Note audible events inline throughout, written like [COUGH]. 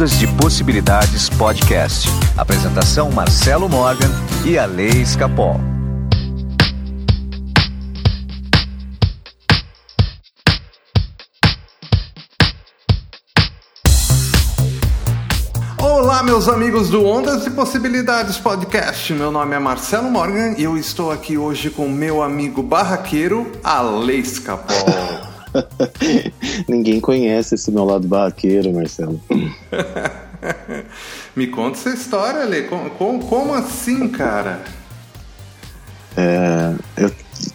Ondas de Possibilidades Podcast. Apresentação Marcelo Morgan e a Lei Escapol. Olá, meus amigos do Ondas e Possibilidades Podcast. Meu nome é Marcelo Morgan e eu estou aqui hoje com meu amigo barraqueiro, Alex Capol. [LAUGHS] [LAUGHS] Ninguém conhece esse meu lado barraqueiro, Marcelo. [LAUGHS] Me conta essa história, Ale. Como, como, como assim, cara? É, eu,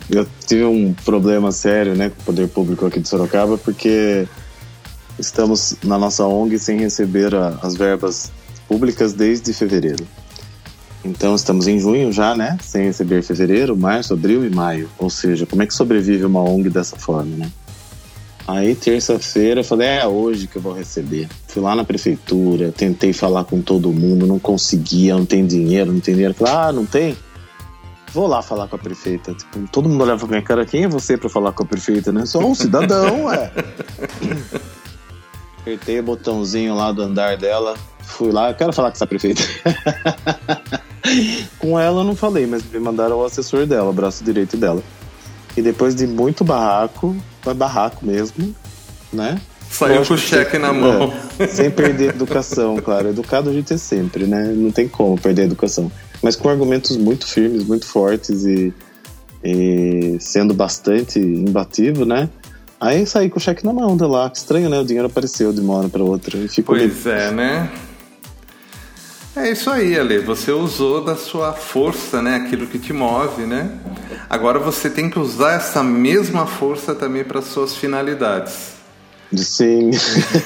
eu tive um problema sério né, com o poder público aqui de Sorocaba, porque estamos na nossa ONG sem receber a, as verbas públicas desde fevereiro. Então estamos em junho já, né? Sem receber fevereiro, março, abril e maio. Ou seja, como é que sobrevive uma ONG dessa forma, né? Aí terça-feira eu falei, é hoje que eu vou receber. Fui lá na prefeitura, tentei falar com todo mundo, não conseguia, não tem dinheiro, não tem dinheiro. Falei, ah, não tem? Vou lá falar com a prefeita. Tipo, todo mundo olhava pra minha cara, quem é você para falar com a prefeita, né? Sou um cidadão, [LAUGHS] ué. Apertei o botãozinho lá do andar dela, fui lá, eu quero falar com essa prefeita. [LAUGHS] com ela eu não falei, mas me mandaram o assessor dela, o braço direito dela. E depois de muito barraco, foi barraco mesmo, né? Saiu com o cheque na mão. É, sem perder educação, claro. Educado a gente é sempre, né? Não tem como perder a educação. Mas com argumentos muito firmes, muito fortes e, e sendo bastante imbativo, né? Aí saí com o cheque na mão de lá. Que estranho, né? O dinheiro apareceu de uma hora para outra. E ficou pois meio... é, né? É isso aí, Ale. Você usou da sua força, né? Aquilo que te move, né? Agora você tem que usar essa mesma força também para suas finalidades. Sim.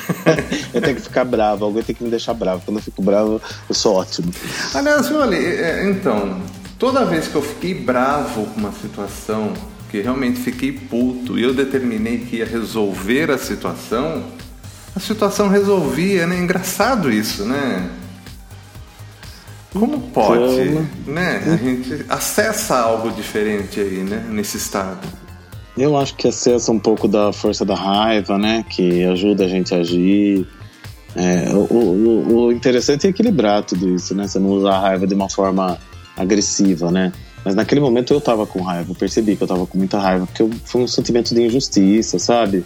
[LAUGHS] eu tenho que ficar bravo, alguém tem que me deixar bravo. Quando eu fico bravo, eu sou ótimo. Aliás, olha, é, então, toda vez que eu fiquei bravo com uma situação, que realmente fiquei puto e eu determinei que ia resolver a situação, a situação resolvia, né? Engraçado isso, né? Como pode, né? A gente acessa algo diferente aí, né? Nesse estado. Eu acho que acessa um pouco da força da raiva, né? Que ajuda a gente a agir. É, o, o, o, interessante é equilibrar tudo isso, né? Você não usar a raiva de uma forma agressiva, né? Mas naquele momento eu tava com raiva, eu percebi que eu tava com muita raiva, porque eu, foi um sentimento de injustiça, sabe?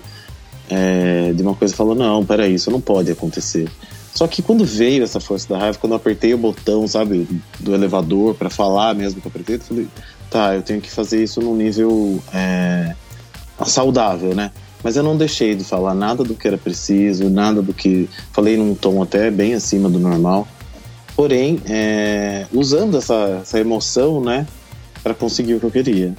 É, de uma coisa falou, não, peraí, isso não pode acontecer. Só que quando veio essa força da raiva, quando eu apertei o botão, sabe, do elevador para falar mesmo com a prefeita, eu falei, tá, eu tenho que fazer isso num nível é, saudável, né? Mas eu não deixei de falar nada do que era preciso, nada do que. Falei num tom até bem acima do normal. Porém, é, usando essa, essa emoção, né, para conseguir o que eu queria.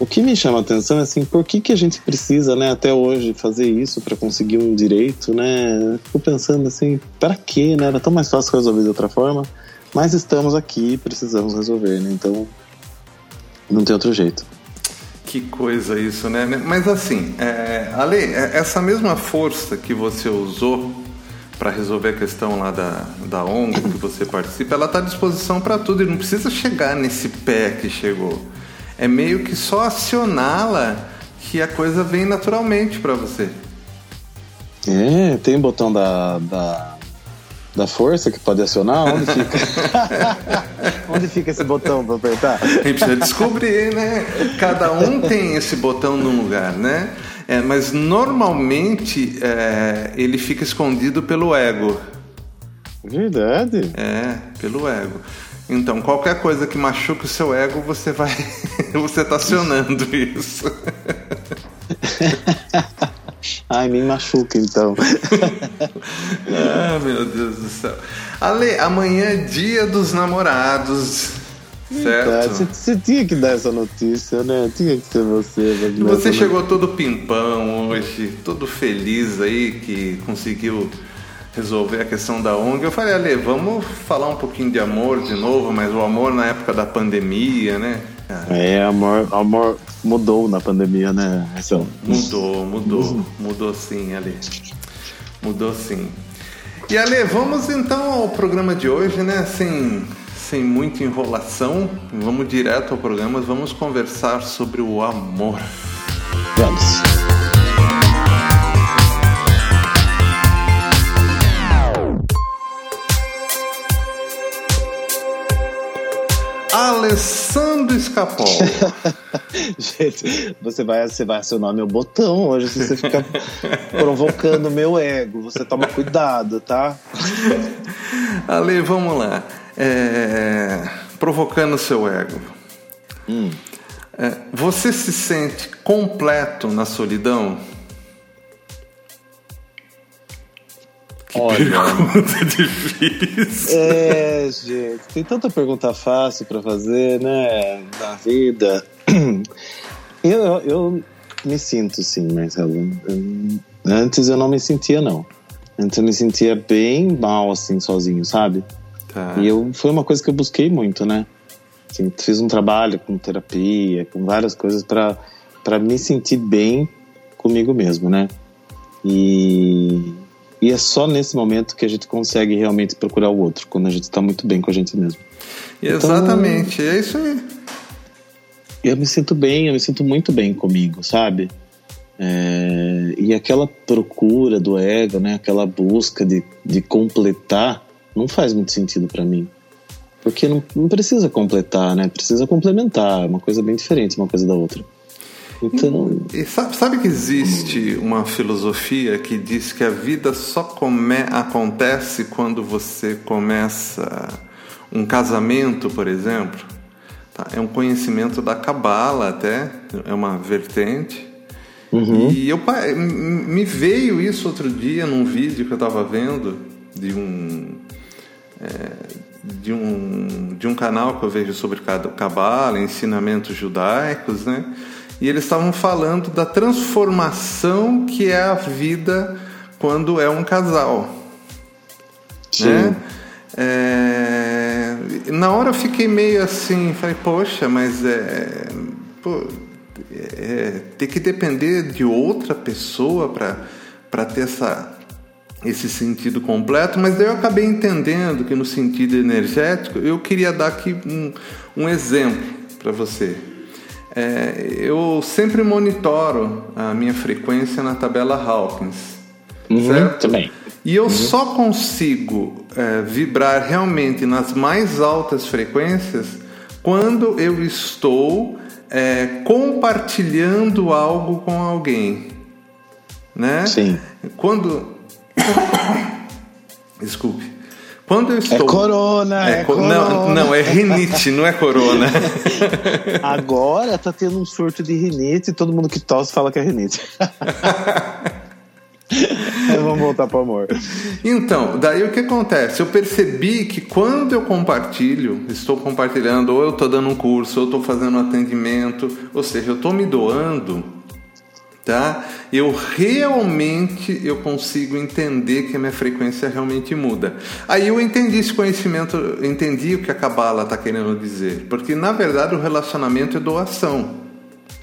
O que me chama a atenção é assim, por que, que a gente precisa, né, até hoje fazer isso para conseguir um direito, né? Fico pensando assim, para quê, né? Era tão mais fácil resolver de outra forma, mas estamos aqui e precisamos resolver, né? Então, não tem outro jeito. Que coisa isso, né? Mas assim, é, Ale, é, essa mesma força que você usou para resolver a questão lá da, da ONG que você participa, ela está à disposição para tudo e não precisa chegar nesse pé que chegou é meio que só acioná-la que a coisa vem naturalmente para você. É, tem o botão da, da, da força que pode acionar? Onde fica? [LAUGHS] Onde fica esse botão para apertar? A gente precisa descobrir, né? Cada um tem esse botão num lugar, né? É, mas normalmente é, ele fica escondido pelo ego. Verdade. É, pelo ego. Então, qualquer coisa que machuque o seu ego, você vai. [LAUGHS] você tá acionando isso. [LAUGHS] Ai, me machuca então. [LAUGHS] ah, meu Deus do céu. Ale, amanhã é dia dos namorados. Certo? Você tinha que dar essa notícia, né? Tinha que ser você. Você chegou notícia. todo pimpão hoje, todo feliz aí que conseguiu resolver a questão da ONG, eu falei, Ale, vamos falar um pouquinho de amor de novo, mas o amor na época da pandemia, né? É, amor, amor mudou na pandemia, né, Marcelo? Mudou, mudou, mudou sim, Ale. Mudou sim. E Ale, vamos então ao programa de hoje, né? Sem, sem muita enrolação, vamos direto ao programa, vamos conversar sobre o amor. Vamos. Alessandro Escapol. [LAUGHS] Gente, você vai, você vai acionar meu botão hoje se você ficar provocando meu ego. Você toma cuidado, tá? [LAUGHS] Ale, vamos lá. É, provocando seu ego. Hum. É, você se sente completo na solidão? Olha. pergunta [LAUGHS] difícil. É, gente, tem tanta pergunta fácil pra fazer, né, na vida. [CLEARS THROAT] Eu, eu, eu me sinto sim, Marcelo. Antes eu não me sentia, não. Antes eu me sentia bem mal, assim, sozinho, sabe? Tá. E eu, foi uma coisa que eu busquei muito, né? Assim, fiz um trabalho com terapia, com várias coisas para me sentir bem comigo mesmo, né? E, e é só nesse momento que a gente consegue realmente procurar o outro, quando a gente tá muito bem com a gente mesmo. Exatamente, é isso aí. Eu me sinto bem, eu me sinto muito bem comigo, sabe? É, e aquela procura do ego, né? Aquela busca de, de completar, não faz muito sentido pra mim. Porque não, não precisa completar, né? Precisa complementar, é uma coisa bem diferente uma coisa da outra. Então, E sabe, sabe que existe uma filosofia que diz que a vida só come, acontece quando você começa um casamento, por exemplo? Tá? É um conhecimento da Cabala até, é uma vertente. uhum, E eu, me veio isso outro dia num vídeo que eu estava vendo de um, é, de um de um canal que eu vejo sobre cabala, ensinamentos judaicos, né? E eles estavam falando da transformação que é a vida quando é um casal, sim. né? É, na hora eu fiquei meio assim, falei, poxa, mas é, pô, é, ter que depender de outra pessoa para ter essa, esse sentido completo, mas daí eu acabei entendendo que no sentido energético eu queria dar aqui um, um exemplo para você. É, eu sempre monitoro a minha frequência na tabela Hawkins, Uhum, certo? também. E eu só consigo é, vibrar realmente nas mais altas frequências quando eu estou é, compartilhando algo com alguém, né? Sim. Quando [COUGHS] desculpe, quando eu É estou corona, é, co- corona. não, não é rinite, não é corona. [LAUGHS] Agora tá tendo um surto de rinite e todo mundo que tosse fala que é rinite. [LAUGHS] Vamos voltar pro amor. Então, daí o que acontece? Eu percebi que quando eu compartilho, estou compartilhando, ou eu estou dando um curso, ou eu estou fazendo um atendimento, ou seja, eu estou me doando, tá? Eu realmente eu consigo entender que a minha frequência realmente muda. Aí eu entendi esse conhecimento, entendi o que a Cabala está querendo dizer, porque na verdade o relacionamento é doação.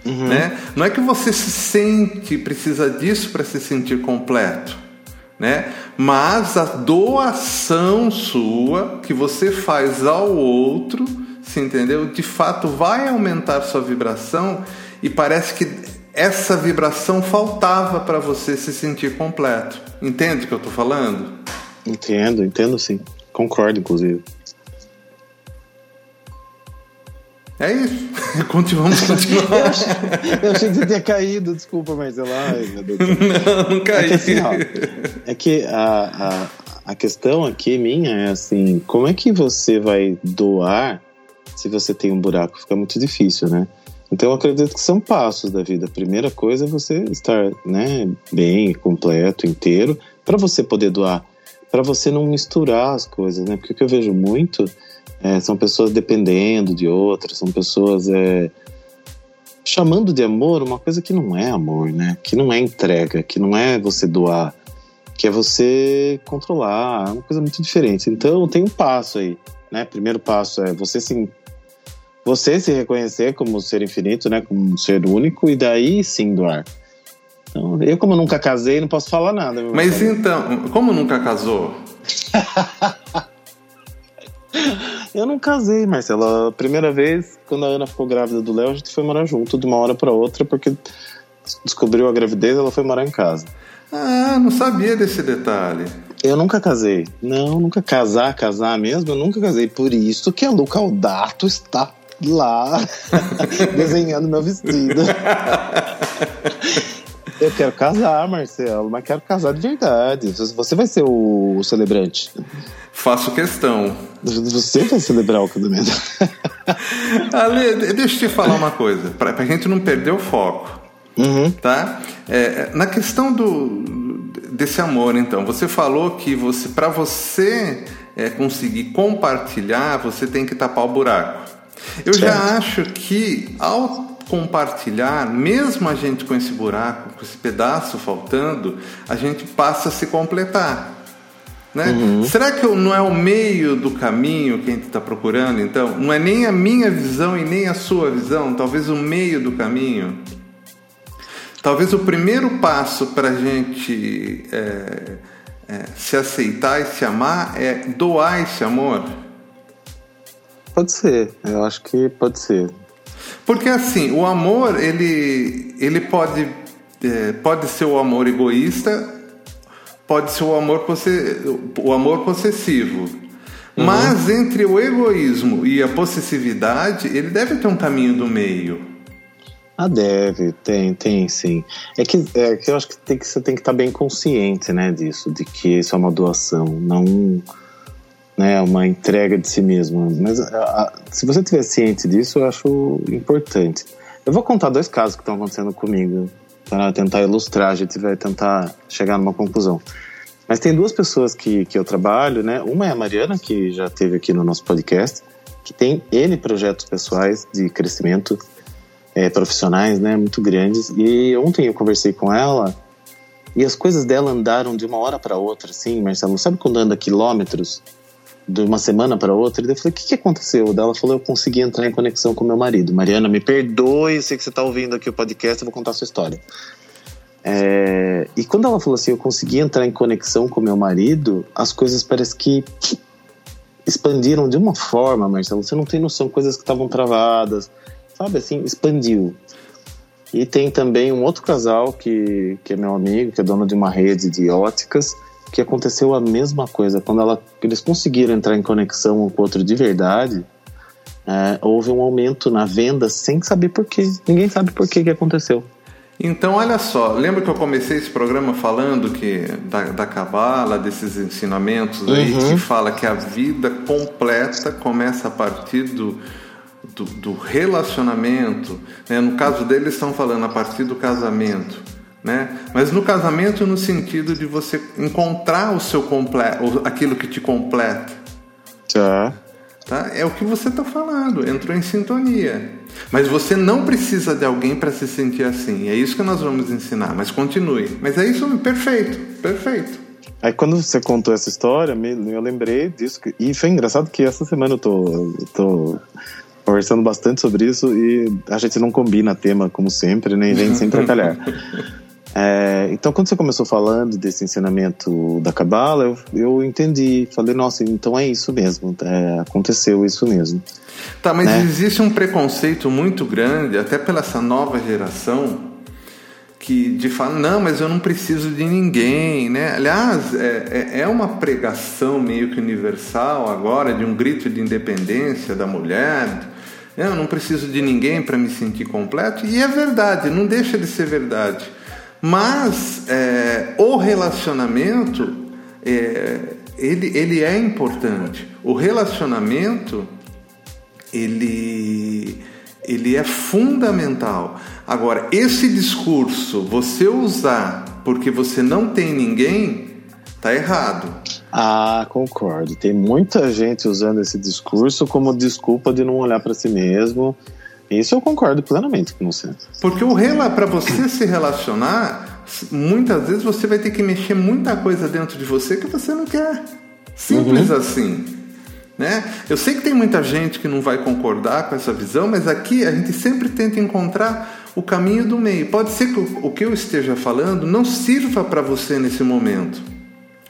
Né? Não é que você se sente, precisa disso para se sentir completo, né? Mas a doação sua que você faz ao outro, se entendeu? De fato vai aumentar sua vibração e parece que essa vibração faltava para você se sentir completo. Entende o que eu estou falando? Entendo, entendo sim. Concordo, inclusive. É isso. [LAUGHS] Continuamos, continuamos. Eu achei que você tinha caído, desculpa. Ai, meu Deus. não, não É caí. que assim, ó, é que a, a, a questão aqui minha é assim, como é que você vai doar se você tem um buraco? Fica muito difícil, né? Então eu acredito que são passos da vida. A primeira coisa é você estar né, bem, completo, inteiro, para você poder doar. Para você não misturar as coisas, né? Porque o que eu vejo muito é, são pessoas dependendo de outras, são pessoas é, chamando de amor uma coisa que não é amor, né? Que não é entrega, que não é você doar, que é você controlar, é uma coisa muito diferente. Então tem um passo aí, né? Primeiro passo é você se você se reconhecer como ser infinito, né? Como um ser único e daí sim doar. Então, eu como nunca casei, não posso falar nada. Mas então, como nunca casou? [LAUGHS] Eu não casei, Marcelo. A primeira vez, quando a Ana ficou grávida do Léo, a gente foi morar junto de uma hora para outra, porque descobriu a gravidez, ela foi morar em casa. Ah, não sabia desse detalhe. Eu nunca casei. Não, nunca casar, casar mesmo, eu nunca casei. Por isso que a Luca Aldato está lá [LAUGHS] desenhando meu vestido. [LAUGHS] Eu quero casar, Marcelo, mas quero casar de verdade. Você vai ser o, celebrante. Faço questão. Você vai celebrar o casamento. [LAUGHS] Ale, deixa eu te falar uma coisa, para a gente não perder o foco. Uhum. Tá? É, na questão do, desse amor, então, você falou que você, para você é, conseguir compartilhar, você tem que tapar o buraco. Eu certo. já acho que ao compartilhar, mesmo a gente com esse buraco, com esse pedaço faltando, a gente passa a se completar. Né? Uhum. Será que não é o meio do caminho que a gente está procurando, então? Não é nem a minha visão e nem a sua visão, talvez o meio do caminho? Talvez o primeiro passo para a gente é, é, se aceitar e se amar é doar esse amor? Pode ser, eu acho que pode ser. Porque assim, o amor, ele, ele pode, é, pode ser o amor egoísta, pode ser o amor, o amor possessivo. Uhum. Mas entre o egoísmo e a possessividade, ele deve ter um caminho do meio. Ah, deve, tem, tem sim. É que, é que eu acho que, tem que você tem que estar bem consciente, né, disso, de que isso é uma doação, não né, uma entrega de si mesmo. Mas a, a, se você tiver ciente disso, eu acho importante. Eu vou contar dois casos que estão acontecendo comigo para tentar ilustrar, a gente vai tentar chegar numa conclusão. Mas tem duas pessoas que, que eu trabalho, né? Uma é a Mariana, que já esteve aqui no nosso podcast, que tem N projetos pessoais de crescimento é, profissionais, né? Muito grandes. E ontem eu conversei com ela e as coisas dela andaram de uma hora para outra, assim, Marcelo. Sabe quando anda quilômetros de uma semana para outra. E eu falei, o que, que aconteceu? Daí ela falou, eu consegui entrar em conexão com meu marido. Mariana, me perdoe, sei que você está ouvindo aqui o podcast, eu vou contar a sua história. É... E quando ela falou assim, eu consegui entrar em conexão com meu marido, as coisas parece que expandiram de uma forma, Marcelo, você não tem noção, coisas que estavam travadas, sabe assim, expandiu. E tem também um outro casal que, que é meu amigo, que é dono de uma rede de óticas, que aconteceu a mesma coisa. Quando ela, eles conseguiram entrar em conexão um com o outro de verdade, é, houve um aumento na venda sem saber por quê. Ninguém sabe por que, que aconteceu. Então, olha só, lembra que eu comecei esse programa falando que da, da Cabala, desses ensinamentos aí, uhum. que fala que a vida completa começa a partir do, do, do relacionamento. Né? No caso deles, estão falando a partir do casamento né? Mas no casamento no sentido de você encontrar o seu completo, aquilo que te completa. Tá. Tá? É o que você está falando, entrou em sintonia. Mas você não precisa de alguém para se sentir assim. É isso que nós vamos ensinar. Mas continue. Mas é isso, perfeito, perfeito. Aí quando você contou essa história, eu lembrei disso. E foi engraçado que essa semana eu tô, eu tô conversando bastante sobre isso e a gente não combina tema, como sempre, nem vem sempre a calhar. [LAUGHS] É, então, quando você começou falando desse ensinamento da Cabala, eu, eu entendi. Falei, nossa, então é isso mesmo. É, aconteceu isso mesmo. Tá, mas né? existe um preconceito muito grande, até pela essa nova geração, que de falar, não, mas eu não preciso de ninguém, né? Aliás, é, é, é uma pregação meio que universal agora, de um grito de independência da mulher. Eu não preciso de ninguém para me sentir completo. E é verdade, não deixa de ser verdade. Mas é, o relacionamento, é, ele, ele é importante. O relacionamento, ele, ele é fundamental. Agora, esse discurso, você usar porque você não tem ninguém, tá errado. Ah, concordo. Tem muita gente usando esse discurso como desculpa de não olhar para si mesmo isso eu concordo plenamente com você. Porque o rela para você se relacionar, muitas vezes você vai ter que mexer muita coisa dentro de você que você não quer. Simples uhum. assim. Né? Eu sei que tem muita gente que não vai concordar com essa visão, mas aqui a gente sempre tenta encontrar o caminho do meio. Pode ser que o que eu esteja falando não sirva para você nesse momento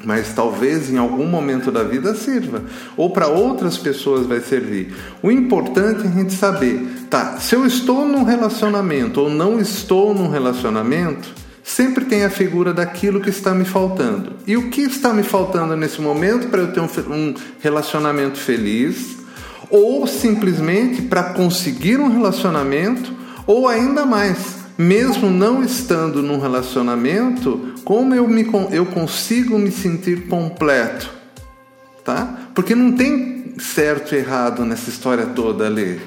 mas talvez em algum momento da vida sirva, ou para outras pessoas vai servir. O importante é a gente saber, tá, se eu estou num relacionamento ou não estou num relacionamento, sempre tem a figura daquilo que está me faltando. E o que está me faltando nesse momento para eu ter um, relacionamento feliz? ou simplesmente para conseguir um relacionamento, ou ainda mais, mesmo não estando num relacionamento, como eu, me, eu consigo me sentir completo? Tá? Porque não tem certo e errado nessa história toda ali.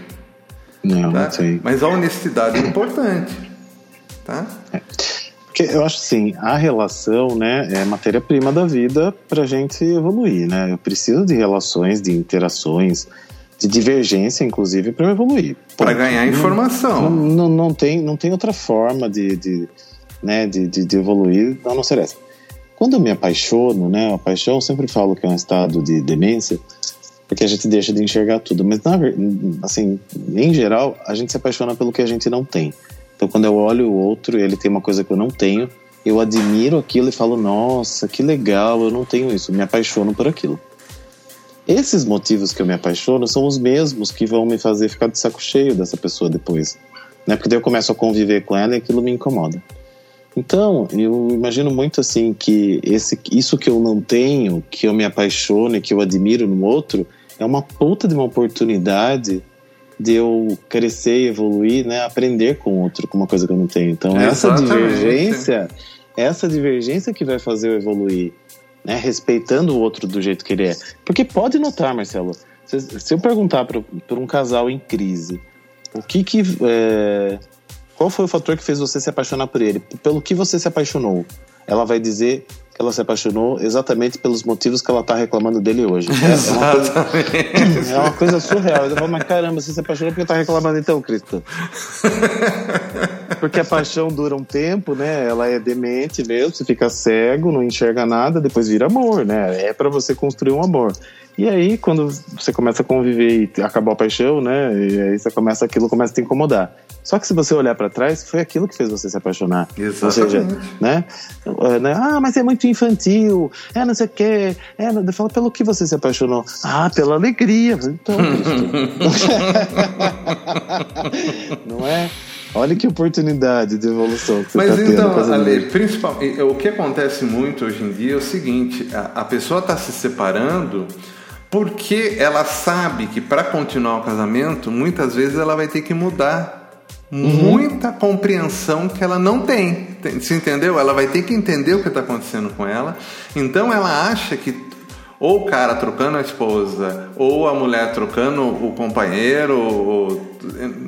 Não, tá? não sei. Mas a honestidade é importante. Tá? É. Porque eu acho assim, a relação né, é matéria-prima da vida para a gente evoluir. Né? Eu preciso de relações, de interações, de divergência, inclusive, para evoluir. Para ganhar informação. Não, não, não, tem, não tem outra forma de, de, né, de, de, de evoluir a não ser essa. Quando eu me apaixono, né, a paixão eu sempre falo que é um estado de demência, porque a gente deixa de enxergar tudo. Mas, na, assim, em geral, a gente se apaixona pelo que a gente não tem. Então, quando eu olho o outro ele tem uma coisa que eu não tenho, eu admiro aquilo e falo: Nossa, que legal, eu não tenho isso, me apaixono por aquilo. Esses motivos que eu me apaixono são os mesmos que vão me fazer ficar de saco cheio dessa pessoa depois. Né? Porque daí eu começo a conviver com ela e aquilo me incomoda. Então, eu imagino muito assim que esse, isso que eu não tenho, que eu me apaixono e que eu admiro no outro, é uma puta de uma oportunidade de eu crescer e evoluir, né, aprender com outro, com uma coisa que eu não tenho. Então, essa divergência, essa divergência que vai fazer eu evoluir, né, respeitando o outro do jeito que ele é. Porque pode notar, Marcelo, se, se eu perguntar para um casal em crise, o que que é, qual foi o fator que fez você se apaixonar por ele? Pelo que você se apaixonou? Ela vai dizer que ela se apaixonou exatamente pelos motivos que ela está reclamando dele hoje. [LAUGHS] É, uma coisa, [LAUGHS] é uma coisa surreal. Eu falo, mas caramba, você se apaixonou porque está reclamando então, Cristo? [LAUGHS] Porque a paixão dura um tempo, né? Ela é demente mesmo, você fica cego, não enxerga nada, depois vira amor, né? É para você construir um amor. E aí, quando você começa a conviver e acabou a paixão, né? E aí você começa, aquilo começa a te incomodar. Só que se você olhar para trás, foi aquilo que fez você se apaixonar. Exatamente. Ou seja, né? Ah, mas é muito infantil. É, não sei o quê. É, eu falo, pelo que você se apaixonou? Ah, pela alegria. Então, [LAUGHS] não é? Olha que oportunidade de evolução que você Mas tá então, tendo. Ale, principalmente, o que acontece muito hoje em dia é o seguinte: a, a pessoa está se separando porque ela sabe que para continuar o casamento, muitas vezes ela vai ter que mudar uhum. muita compreensão que ela não tem. Se entendeu? Ela vai ter que entender o que está acontecendo com ela. Então ela acha que ou o cara trocando a esposa, ou a mulher trocando o companheiro, ou,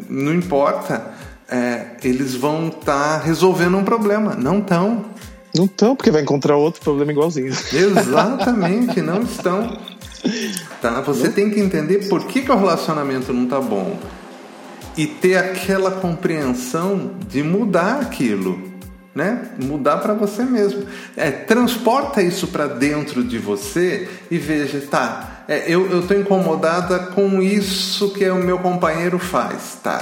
não importa é, eles vão estar tá resolvendo um problema. Não estão. Não estão, porque vai encontrar outro problema igualzinho. Exatamente, não estão. [LAUGHS] Tá? Você não. tem que entender por que, que o relacionamento não está bom. E ter aquela compreensão de mudar aquilo. Né? Mudar para você mesmo. É, transporta isso para dentro de você e veja, tá, é, eu estou incomodada com isso que o meu companheiro faz. Tá,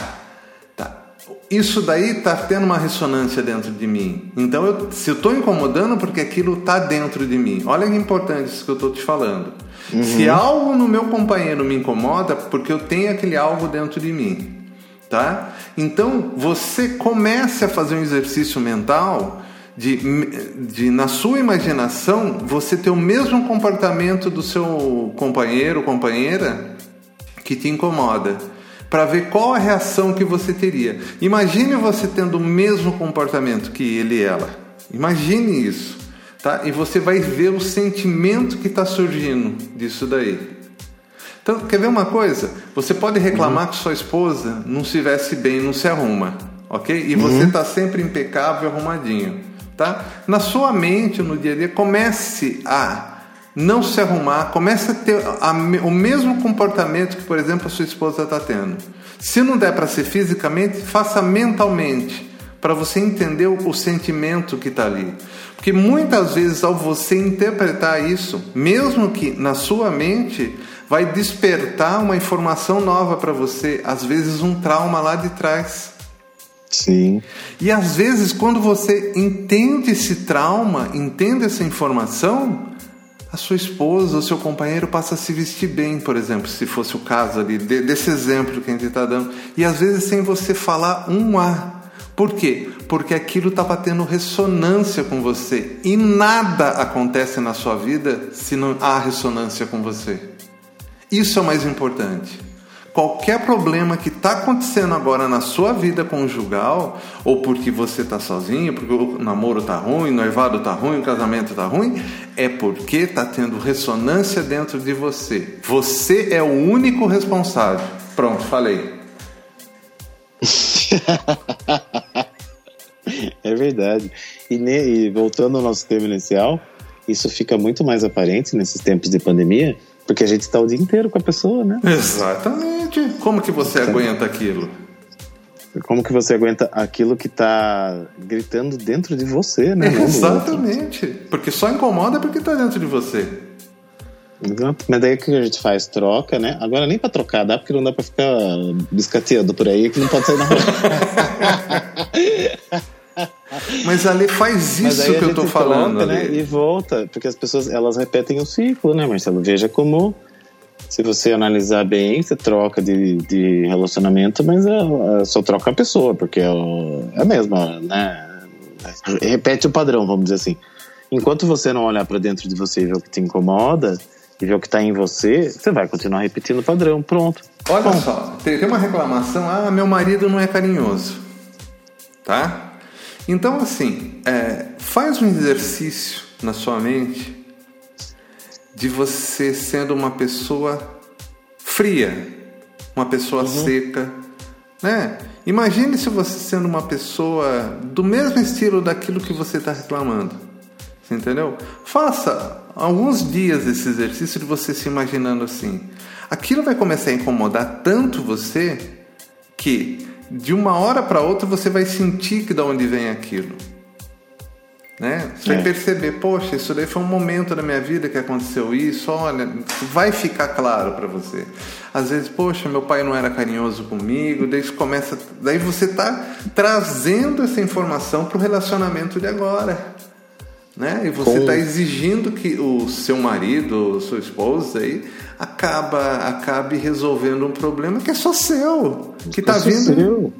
isso daí está tendo uma ressonância dentro de mim. Então, eu, se eu estou incomodando, porque aquilo está dentro de mim. Olha que importante isso que eu estou te falando. Uhum. Se algo no meu companheiro me incomoda, porque eu tenho aquele algo dentro de mim. Tá? Então, você comece a fazer um exercício mental de, de, na sua imaginação, você ter o mesmo comportamento do seu companheiro ou companheira que te incomoda para ver qual a reação que você teria. Imagine você tendo o mesmo comportamento que ele e ela. Imagine isso, tá? E você vai ver o sentimento que está surgindo disso daí. Então, quer ver uma coisa? Você pode reclamar uhum. que sua esposa não se veste bem, não se arruma, ok? E você está uhum. sempre impecável, arrumadinho, tá? Na sua mente, no dia a dia, comece a não se arrumar, comece a ter a, o mesmo comportamento que, por exemplo, a sua esposa está tendo. Se não der para ser fisicamente, faça mentalmente, para você entender o, o sentimento que está ali. Porque muitas vezes, ao você interpretar isso, mesmo que na sua mente, vai despertar uma informação nova para você, às vezes um trauma lá de trás. Sim. E às vezes, quando você entende esse trauma, entende essa informação, a sua esposa, o seu companheiro passa a se vestir bem, por exemplo, se fosse o caso ali, de, desse exemplo que a gente está dando. E às vezes sem você falar um A. Por quê? Porque aquilo estava tendo ressonância com você. E nada acontece na sua vida se não há ressonância com você. Isso é o mais importante. Qualquer problema que está acontecendo agora na sua vida conjugal, ou porque você está sozinho, porque o namoro está ruim, o noivado está ruim, o casamento está ruim, é porque está tendo ressonância dentro de você. Você é o único responsável. Pronto, falei. [LAUGHS] é verdade. E, e voltando ao nosso tema inicial, isso fica muito mais aparente nesses tempos de pandemia, porque a gente está o dia inteiro com a pessoa, né? Exatamente. Como que você aguenta aquilo? Como que você aguenta aquilo que está gritando dentro de você, né? [LAUGHS] Exatamente. Porque só incomoda porque está dentro de você. Exato. Mas daí o que a gente faz? Troca, né? Agora nem para trocar dá, porque não dá para ficar biscateando por aí, que não pode sair na rua. [LAUGHS] Mas ali faz isso que eu tô falando. Né? E volta, porque as pessoas elas repetem o ciclo, né, Marcelo? Veja como se você analisar bem, você troca de, de relacionamento, mas é, é só troca a pessoa, porque é, é a mesma, né? Repete o padrão, vamos dizer assim. Enquanto você não olhar para dentro de você e ver o que te incomoda, e ver o que está em você, você vai continuar repetindo o padrão. Pronto. Olha Bom. só, tem uma reclamação: ah, meu marido não é carinhoso. Tá? Então, assim, é, faz um exercício na sua mente de você sendo uma pessoa fria, uma pessoa uhum. seca, né? Imagine se você sendo uma pessoa do mesmo estilo daquilo que você está reclamando. Você entendeu? Faça alguns dias esse exercício de você se imaginando assim. Aquilo vai começar a incomodar tanto você que de uma hora para outra você vai sentir que da onde vem aquilo. Né? Você é. vai perceber, poxa, isso daí foi um momento da minha vida que aconteceu isso, olha, vai ficar claro para você. Às vezes, poxa, meu pai não era carinhoso comigo, daí começa, daí você está trazendo essa informação para o relacionamento de agora. Né? E você está exigindo que o seu marido, sua esposa aí, acaba acabe resolvendo um problema que é só seu, que está é vindo seu.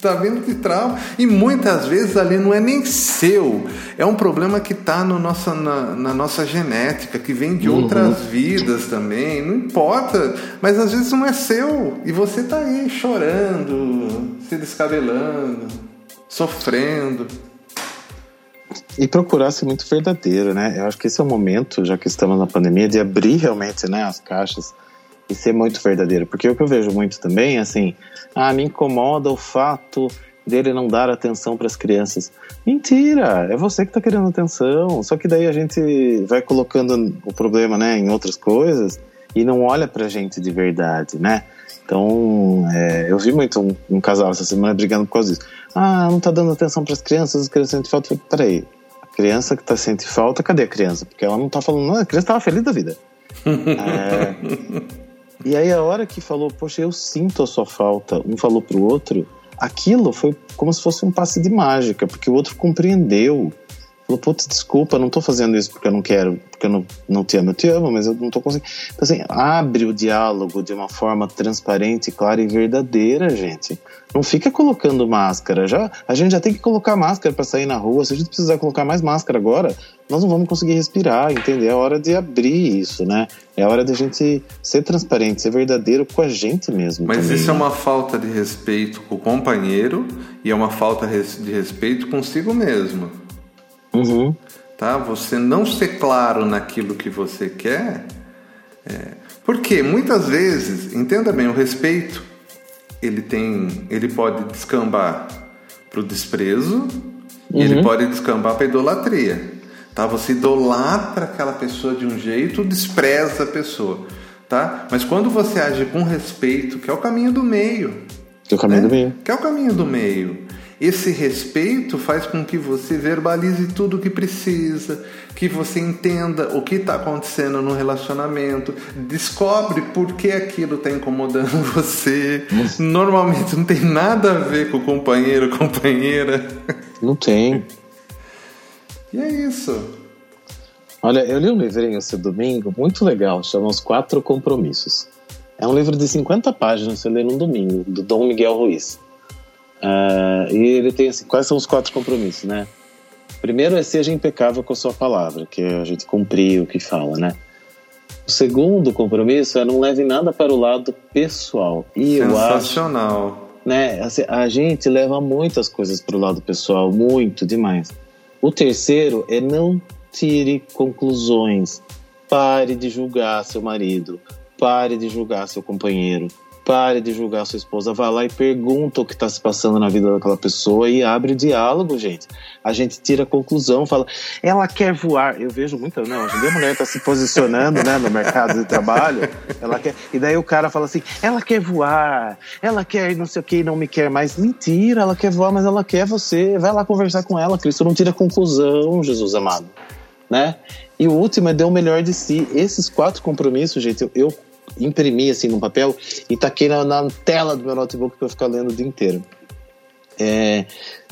tá vindo de trauma e muitas vezes ali não é nem seu, é um problema que está no nossa, na, na, nossa genética, que vem de uhum. outras vidas também, não importa, mas às vezes não é seu e você está aí chorando, se descabelando, sofrendo e procurar ser muito verdadeiro, né? Eu acho que esse é o momento, já que estamos na pandemia, de abrir realmente né, as caixas e ser muito verdadeiro. Porque o que eu vejo muito também é assim: ah, me incomoda o fato dele não dar atenção para as crianças. Mentira! É você que está querendo atenção. Só que daí a gente vai colocando o problema né, em outras coisas e não olha para a gente de verdade, né? Então, é, eu vi muito um, um, casal essa semana brigando por causa disso. Ah, não tá dando atenção para as crianças, as crianças sentem falta. Peraí, a criança que tá sentindo falta, cadê a criança? Porque ela não tá falando, não, a criança tava feliz da vida. [LAUGHS] é, e aí a hora que falou, poxa, eu sinto a sua falta, um falou pro outro, aquilo foi como se fosse um passe de mágica, porque o outro compreendeu Falou, putz, desculpa, não tô fazendo isso porque eu não quero, porque eu não, não te amo, eu te amo, mas eu não tô conseguindo. Então, assim, abre o diálogo de uma forma transparente, clara e verdadeira, gente. Não fica colocando máscara. Já, a gente já tem que colocar máscara para sair na rua. Se a gente precisar colocar mais máscara agora, nós não vamos conseguir respirar, entender? É hora de abrir isso, né? É hora de a gente ser transparente, ser verdadeiro com a gente mesmo. Mas também, isso é né? é uma falta de respeito com o companheiro e é uma falta de respeito consigo mesmo. Uhum. Tá? Você não ser claro naquilo que você quer. É... Porque muitas vezes, entenda bem, o respeito ele tem, ele pode descambar para o desprezo uhum. e ele uhum. pode descambar para idolatria. Tá? Você idolatra aquela pessoa de um jeito, despreza a pessoa. Tá? Mas quando você age com respeito, que é o caminho do meio. Que é o caminho né? do meio. Que é o caminho do meio. Esse respeito faz com que você verbalize tudo o que precisa, que você entenda o que está acontecendo no relacionamento, descobre por que aquilo está incomodando [LAUGHS] você. Normalmente não tem nada a ver com o companheiro ou [LAUGHS] companheira. Não tem. E é isso. Olha, eu li um livrinho esse domingo, muito legal, chama Os Quatro Compromissos. É um livro de 50 páginas, você lê num domingo, do Dom Miguel Ruiz. Uh, e ele tem assim, quais são os quatro compromissos, né? Primeiro é seja impecável com a sua palavra, que é a gente cumprir o que fala, né? O segundo compromisso é não leve nada para o lado pessoal. E eu acho, Sensacional. né, assim, a gente leva muitas coisas para o lado pessoal, muito demais. O terceiro é não tire conclusões. Pare de julgar seu marido, pare de julgar seu companheiro, pare de julgar sua esposa. Vá lá e pergunta o que está se passando na vida daquela pessoa e abre o diálogo, gente. A gente tira a conclusão, fala, ela quer voar. Eu vejo muita, não, a mulher está se posicionando né, no mercado de trabalho, ela quer, e daí o cara fala assim, ela quer voar, ela quer não sei o que, não me quer mais. Mentira, ela quer voar, mas ela quer você. Vai lá conversar com ela, Cristo não tira conclusão, Jesus amado. Né? E o último é dar o melhor de si. Esses quatro compromissos, gente, eu, eu imprimi assim no papel e taquei na, na tela do meu notebook para ficar lendo o dia inteiro. É,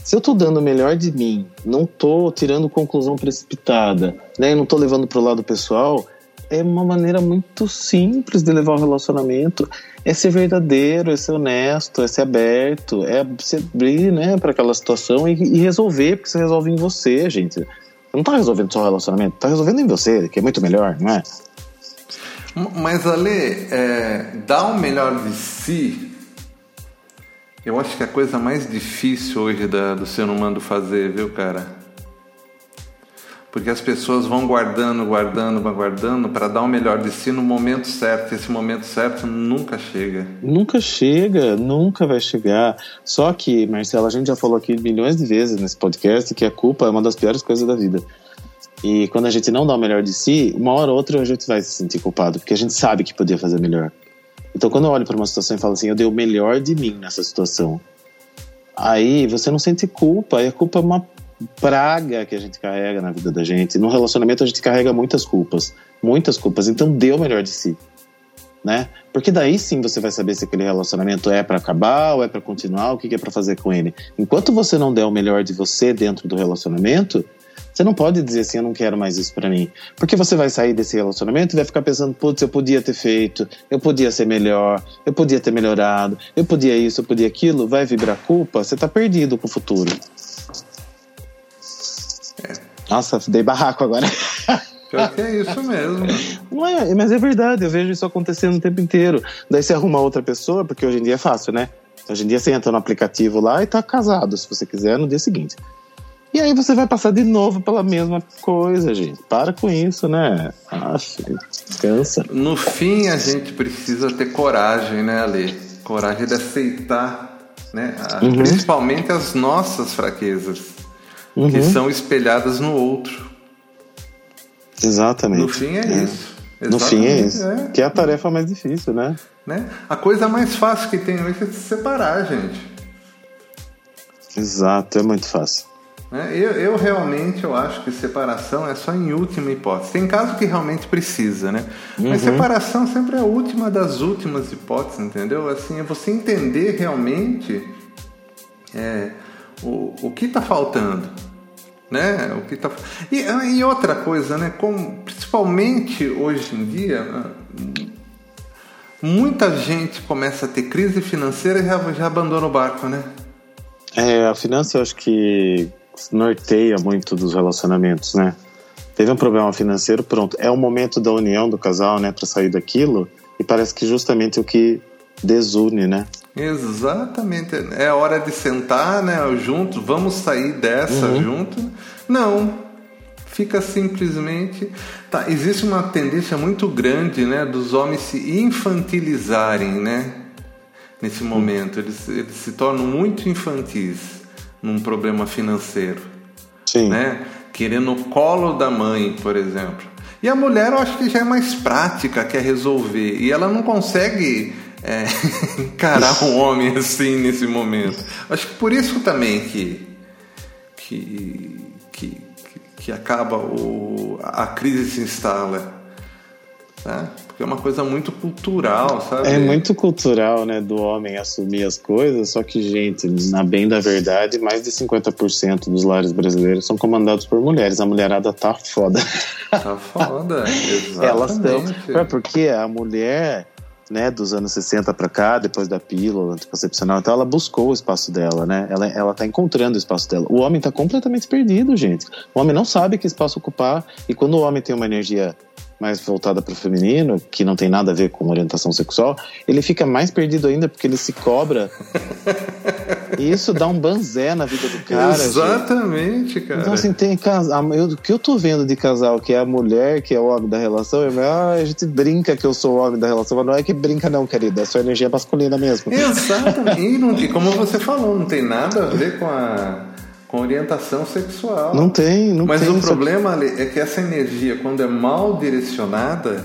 se eu tô dando o melhor de mim, não tô tirando conclusão precipitada, né? Não tô levando pro lado pessoal, é uma maneira muito simples de levar o relacionamento. É ser verdadeiro, é ser honesto, é ser aberto, é se abrir, né, para aquela situação e, e resolver, porque você resolve em você, gente. Não tá resolvendo só o relacionamento, tá resolvendo em você, que é muito melhor, não é? Mas, Ale, é, dar o melhor de si, eu acho que é a coisa mais difícil hoje da, do ser humano fazer, viu, cara? Porque as pessoas vão guardando, guardando, guardando para dar o melhor de si no momento certo. Esse momento certo nunca chega. Nunca chega, nunca vai chegar. Só que, Marcelo, a gente já falou aqui milhões de vezes nesse podcast que a culpa é uma das piores coisas da vida. E quando a gente não dá o melhor de si, uma hora ou outra a gente vai se sentir culpado, porque a gente sabe que podia fazer melhor. Então, quando eu olho para uma situação e falo assim, eu dei o melhor de mim nessa situação, aí você não sente culpa, e a culpa é uma praga que a gente carrega na vida da gente. No relacionamento a gente carrega muitas culpas, muitas culpas. Então, dê o melhor de si, né? Porque daí sim você vai saber se aquele relacionamento é para acabar ou é para continuar, o que é para fazer com ele. Enquanto você não der o melhor de você dentro do relacionamento, você não pode dizer assim, eu não quero mais isso para mim. Porque você vai sair desse relacionamento e vai ficar pensando, putz, eu podia ter feito, eu podia ser melhor, eu podia ter melhorado, eu podia isso, eu podia aquilo, vai vibrar culpa, você tá perdido com o futuro. Nossa, dei barraco agora. Pior que é isso mesmo. Não é, mas é verdade, eu vejo isso acontecendo o tempo inteiro. Daí você arruma outra pessoa, porque hoje em dia é fácil, né? Hoje em dia você entra no aplicativo lá e tá casado, se você quiser, no dia seguinte. E aí você vai passar de novo pela mesma coisa, gente. Para com isso, né? Aff, cansa. No fim, a gente precisa ter coragem, né, Ale? Coragem de aceitar, né? Uhum. Principalmente as nossas fraquezas, que Uhum. são espelhadas no outro. Exatamente. No fim é, isso. No fim é Exatamente, isso. é. Que é a tarefa mais difícil, né? Né? A coisa mais fácil que tem hoje é se separar, gente. Exato, é muito fácil. Né? Eu, eu realmente eu acho que separação é só em última hipótese. Tem caso que realmente precisa, né? Mas Uhum. separação sempre é a última das últimas hipóteses, entendeu? Assim, é você entender realmente é, o, o que está faltando. Né? O que tá... e, e outra coisa, né? Como, principalmente hoje em dia, ah, muita gente começa a ter crise financeira e já, já abandona o barco, né? É, a finança eu acho que norteia muito dos relacionamentos, né? Teve um problema financeiro, pronto. É o momento da união do casal, né, para sair daquilo. E parece que justamente o que desune, né? Exatamente. É hora de sentar, né? Juntos, vamos sair dessa Uhum. junto. Não. Fica simplesmente. Tá, existe uma tendência muito grande, né, dos homens se infantilizarem, né? Nesse momento. Eles, eles se tornam muito infantis num problema financeiro Sim. né? Querendo o colo da mãe, por exemplo. E a mulher, eu acho que já é mais prática, quer resolver. E ela não consegue é, [LAUGHS] encarar um homem assim nesse momento. Acho que por isso também que, que, que, que acaba o, a crise se instala. Tá? Porque é uma coisa muito cultural, sabe? É muito cultural, né, do homem assumir as coisas, só que, gente, na bem da verdade, mais de 50% dos lares brasileiros são comandados por mulheres. A mulherada tá foda. Tá foda. [LAUGHS] Elas estão. Exatamente. É porque a mulher, né, dos anos 60 pra cá, depois da pílula anticoncepcional, então ela buscou o espaço dela, né? Ela, ela tá encontrando o espaço dela. O homem tá completamente perdido, gente. O homem não sabe que espaço ocupar, e quando o homem tem uma energia mais voltada para o feminino, que não tem nada a ver com orientação sexual, ele fica mais perdido ainda porque ele se cobra. e isso dá um banzé na vida do cara. Exatamente, gente. cara. Então, assim, tem casal. O que eu tô vendo de casal que é a mulher que é o homem da relação, é, ah, a gente brinca que eu sou o homem da relação, mas não é que brinca, não, querida. É só energia masculina mesmo. Exatamente. e, não, como você falou, não tem nada a ver com a com orientação sexual. Não tem, não Mas tem. Mas o problema Ale, é que essa energia, quando é mal direcionada,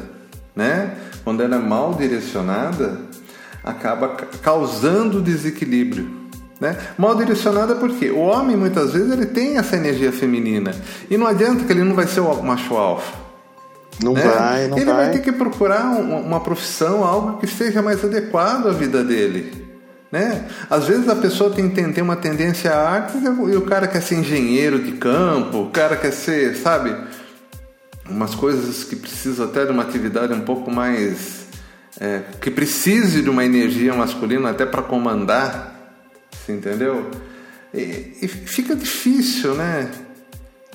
né? Quando ela é mal direcionada, acaba causando desequilíbrio. Né? Mal direcionada porque o homem muitas vezes ele tem essa energia feminina e não adianta que ele não vai ser o macho alfa. Não né? vai, não ele vai. vai ter que procurar uma profissão, algo que seja mais adequado à vida dele. Né? Às vezes a pessoa tem, tem, tem uma tendência à arte e o cara quer ser engenheiro de campo, o cara quer ser, sabe, umas coisas que precisam até de uma atividade um pouco mais. É, que precise de uma energia masculina até para comandar, entendeu? E, e, fica difícil, né?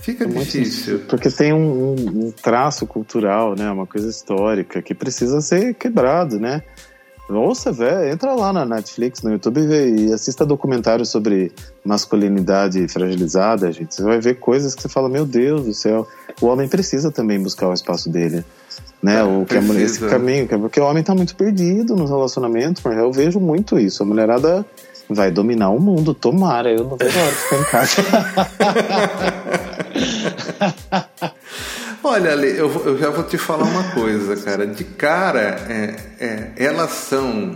Fica é difícil. Porque tem um, um, um traço cultural, né? Uma coisa histórica que precisa ser quebrado, né? Ouça, velho, entra lá na Netflix, no YouTube e, e assista documentários sobre masculinidade fragilizada, gente. Você vai ver coisas que você fala, meu Deus do céu, o homem precisa também buscar o espaço dele. Né? É, o que a, esse caminho, porque o homem tá muito perdido nos relacionamentos, eu vejo muito isso. A mulherada vai dominar o mundo, tomara, eu não vejo hora de ficar em casa. [LAUGHS] Olha, Ale, eu, eu, já vou te falar uma coisa, cara. De cara, é, é, elas são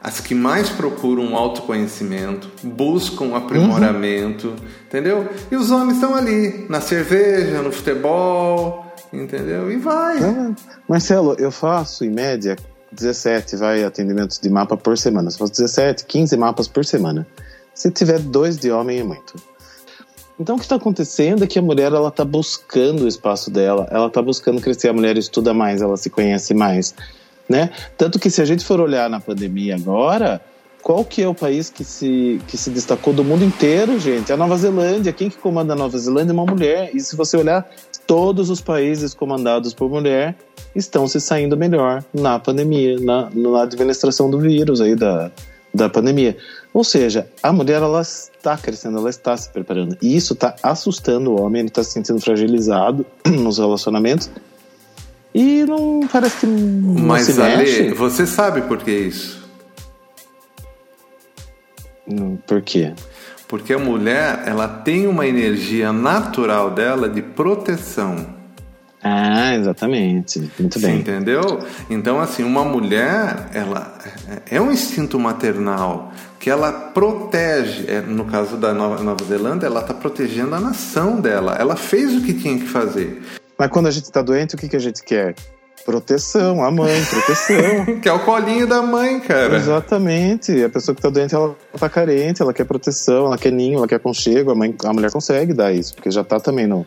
as que mais procuram autoconhecimento, buscam aprimoramento, uhum. entendeu? E os homens estão ali, na cerveja, no futebol, entendeu? E vai. É. Marcelo, eu faço em média 17 vai atendimentos de mapa por semana. Se fosse 17, 15 mapas por semana. Se tiver dois de homem é muito. Então o que está acontecendo é que a mulher ela está buscando o espaço dela, ela está buscando crescer, a mulher estuda mais, ela se conhece mais, né? Tanto que se a gente for olhar na pandemia agora, qual que é o país que se, que se destacou do mundo inteiro, gente? A Nova Zelândia. Quem que comanda a Nova Zelândia é uma mulher. E se você olhar, todos os países comandados por mulher estão se saindo melhor na pandemia, na, na administração do vírus aí da, da pandemia. Ou seja, a mulher ela está crescendo, ela está se preparando. E isso está assustando o homem, ele está se sentindo fragilizado [CLEARS THROAT] nos relacionamentos. E não parece que não Mas, se mexe. Ale, você sabe por que isso? Por quê? Porque a mulher, ela tem uma energia natural dela de proteção. Ah, exatamente. Muito bem. Você entendeu? Então, assim, uma mulher, ela é um instinto maternal que ela protege. É, no caso da Nova, Nova Zelândia, ela está protegendo a nação dela. Ela fez o que tinha que fazer. Mas quando a gente está doente, o que, que a gente quer? Proteção, a mãe, proteção. [LAUGHS] que é o colinho da mãe, cara. Exatamente. A pessoa que está doente, ela está carente, ela quer proteção, ela quer ninho, ela quer conchego. A, mãe, a mulher consegue dar isso, porque já está também no,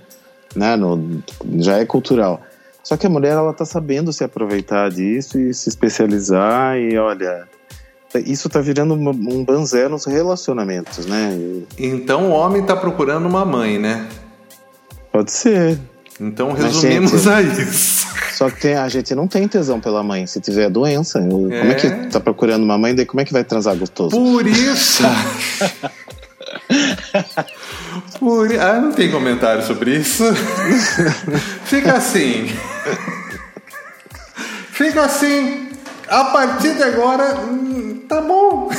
né, no, já é cultural. Só que a mulher ela tá sabendo se aproveitar disso e se especializar e olha, isso tá virando um banzé nos relacionamentos, né? Então o homem tá procurando uma mãe, né? Pode ser. Então resumimos gente, a isso. Só que tem, a gente não tem tesão pela mãe. Se tiver doença, eu, é. como é que tá procurando uma mãe? Daí como é que vai transar gostoso? Por isso! [LAUGHS] Por... Ah, não tem comentário sobre isso. [LAUGHS] Fica assim. Fica assim. A partir de agora, hum, tá bom. [LAUGHS]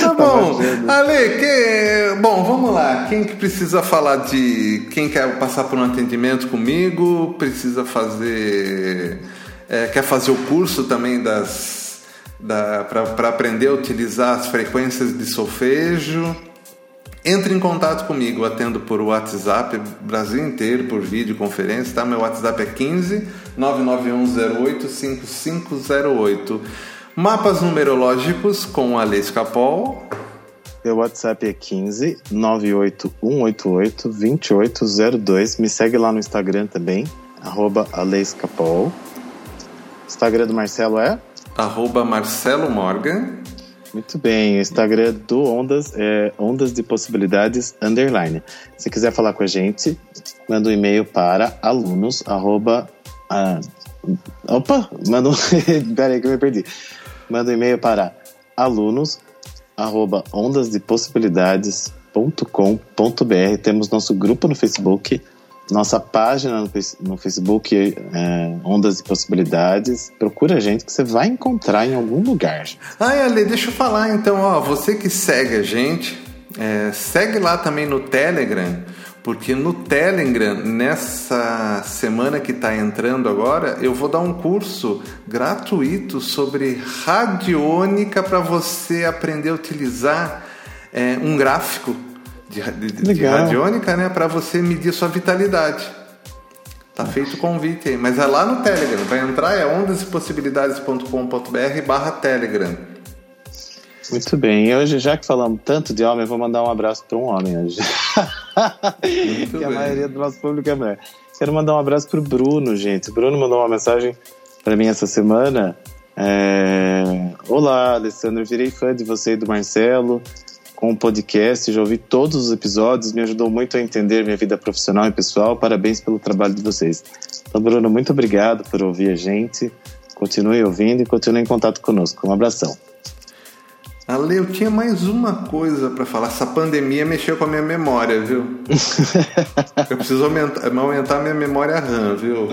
tá bom. Ale, que... bom, vamos lá. Quem que precisa falar de. Quem quer passar por um atendimento comigo, precisa fazer. É, quer fazer o curso também das para aprender a utilizar as frequências de solfejo. Entre em contato comigo, atendo por WhatsApp, Brasil inteiro, por videoconferência, tá? Meu WhatsApp é 15 99108 5508. Mapas numerológicos com a Lei Capol. Meu WhatsApp é 15 98188 2802. Me segue lá no Instagram também, arroba Capol. Instagram do Marcelo é? arroba Marcelo Morgan. Muito bem, o Instagram do Ondas é Ondas de Possibilidades Underline. Se quiser falar com a gente, manda um e-mail para alunos. Arroba, ah, opa, manda um. [LAUGHS] Peraí que eu me perdi. Manda um e-mail para alunos arroba ondasdepossibilidades.com.br. Temos nosso grupo no Facebook, nossa página no, Facebook, é, Ondas de Possibilidades. Procura a gente que você vai encontrar em algum lugar. Ah, Ale, deixa eu falar então, ó, você que segue a gente, é, segue lá também no Telegram porque no Telegram, nessa semana que está entrando agora, eu vou dar um curso gratuito sobre radiônica para você aprender a utilizar é, um gráfico de, de, de radiônica né, para você medir sua vitalidade. Tá feito o convite aí, mas é lá no Telegram. Vai entrar é ondaspossibilidades.com.br barra Telegram. Muito bem. E hoje, já que falamos tanto de homem, eu vou mandar um abraço para um homem hoje. [LAUGHS] que bem. a maioria do nosso público é mulher. Quero mandar um abraço para o Bruno, gente. O Bruno mandou uma mensagem para mim essa semana. É... Olá, Alessandro. Virei fã de você e do Marcelo com o podcast. Já ouvi todos os episódios. Me ajudou muito a entender minha vida profissional e pessoal. Parabéns pelo trabalho de vocês. Então, Bruno, muito obrigado por ouvir a gente. Continue ouvindo e continue em contato conosco. Um abração. Ale, eu tinha mais uma coisa para falar. Essa pandemia mexeu com a minha memória, viu? [LAUGHS] eu preciso aumentar, aumentar a minha memória RAM, viu?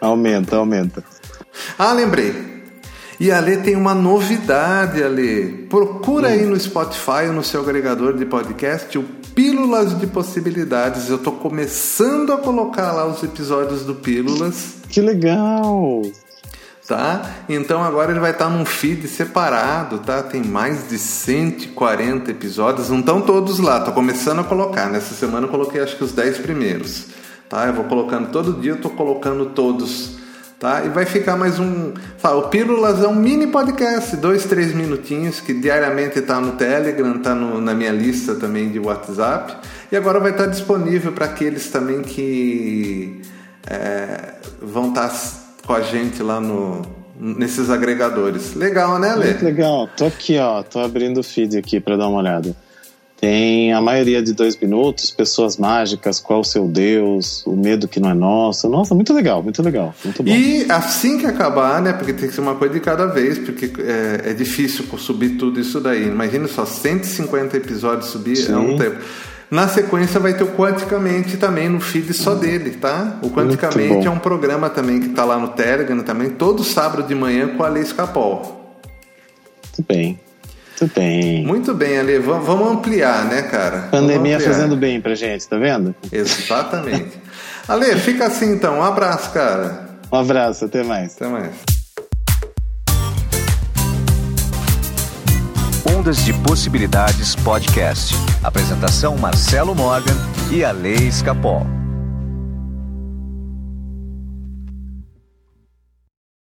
Aumenta, aumenta. Ah, lembrei. E Ale tem uma novidade, Ale. Procura hum. aí no Spotify ou no seu agregador de podcast o Pílulas de Possibilidades. Eu tô começando a colocar lá os episódios do Pílulas. Que legal! Tá? Então agora ele vai estar num feed separado, tá? Tem mais de 140 episódios, não estão todos lá, tô começando a colocar. Nessa semana eu coloquei acho que os 10 primeiros, tá? Eu vou colocando todo dia, eu tô colocando todos, tá? E vai ficar mais um, tá? o Pílulas é um mini podcast, dois, três minutinhos que diariamente está no Telegram, tá no, na minha lista também de WhatsApp e agora vai estar disponível para aqueles também que é, vão estar tá com a gente lá no, nesses agregadores. Legal, né, Lê? Muito legal. Tô aqui, ó. Tô abrindo o feed aqui para dar uma olhada. Tem a maioria de dois minutos, pessoas mágicas, qual o seu Deus, o medo que não é nosso. Nossa, muito legal, muito legal, muito bom. E assim que acabar, né? Porque tem que ser uma coisa de cada vez, porque é, é difícil subir tudo isso daí. Imagina só, 150 episódios subir Sim. é um tempo. Na sequência vai ter o Quanticamente também no feed só dele, tá? O Quanticamente é um programa também que tá lá no Telegram também, todo sábado de manhã com a Lei Escapol. Muito bem. Muito bem. Muito bem, Ale. Vamos ampliar, né, cara? Pandemia fazendo bem pra gente, tá vendo? Exatamente. [LAUGHS] Ale, fica assim então. Um abraço, cara. Um abraço, até mais. Até mais. Ondas de Possibilidades Podcast. Apresentação Marcelo Morgan e a Lei.